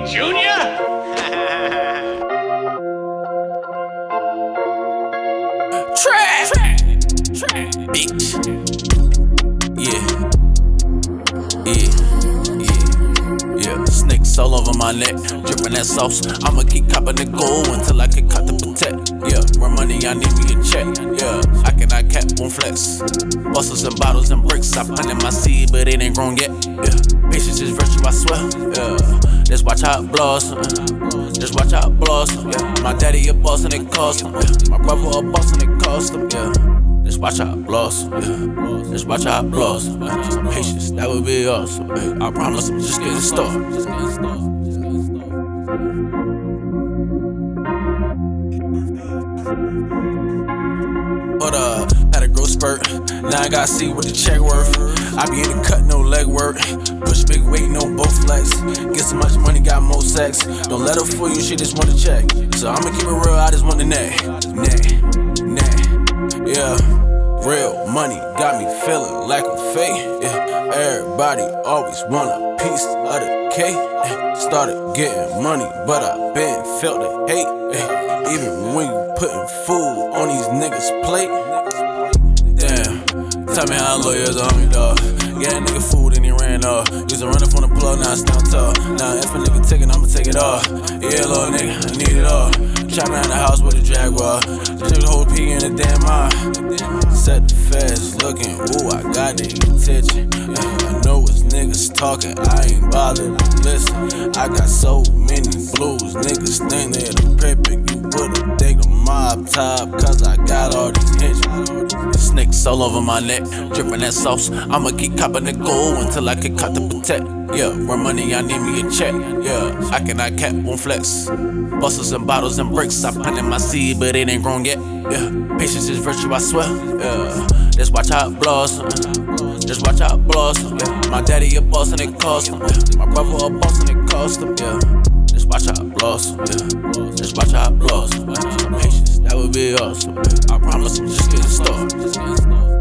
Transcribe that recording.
me, Junior? Trap, bitch. Yeah, yeah, yeah, yeah. Snakes all over my neck, dripping that sauce. I'ma keep copping the gold until I can cut the protect. Yeah, run money, I need me a check. Yeah, I cannot cap, won't flex. Bustles and bottles and bricks, I planted my seed, but it ain't grown yet. Yeah, patience is virtue, I swear. Yeah, just watch it blows. Just watch it blows. Yeah, my daddy a boss and it cost him. Yeah, my brother a boss and it cost him. Yeah. Just watch it blows. Yeah. Just watch it blows. Yeah. Some patience, that would be awesome. Yeah. I promise I'm just. Just getting started. Just getting spurt. Now I gotta see what the check worth. I be in the cut, no leg work. Push big weight, no both flex. Get so much money, got more sex. Don't let her fool you, she just wanna check. So I'ma keep it real, I just want the neck. Neck, neck, yeah. Real money got me feeling like a fake. Yeah. Everybody always want a piece of the cake. Yeah. Started getting money, but I been felt the hate. Yeah. Even when you putting food on these niggas' plate. Tell me how lawyers on me, dog. Yeah, that nigga food and he ran off. Used to run up on the plug, now I stand tall. Now if a nigga take it, I'ma take it off. Yeah, little nigga, I need it all. Chop around the house with a jaguar. Took the whole pig in the damn eye. Set the fast, looking, ooh, I got the attention. Yeah, I know it's niggas talking, I ain't bothered listen. I got so many blues, niggas think they're the pippin'. Top, cause I got all these hits. Snakes all over my neck, dripping that sauce. I'ma keep copping the gold until I can cut the protect. Yeah, run money, I need me a check. Yeah, I cannot cap, won't flex. Bustles and bottles and bricks, I planted my seed, but it ain't grown yet. Yeah, patience is virtue, I swear. Yeah, just watch how it blows. Just watch how it. Yeah, my daddy a boss and it cost him. My brother a boss and it cost him. Yeah, just watch how blossom. Yeah. Just watch how I blossom. Patience, that would be awesome. I promise I'm just getting started. Just getting started.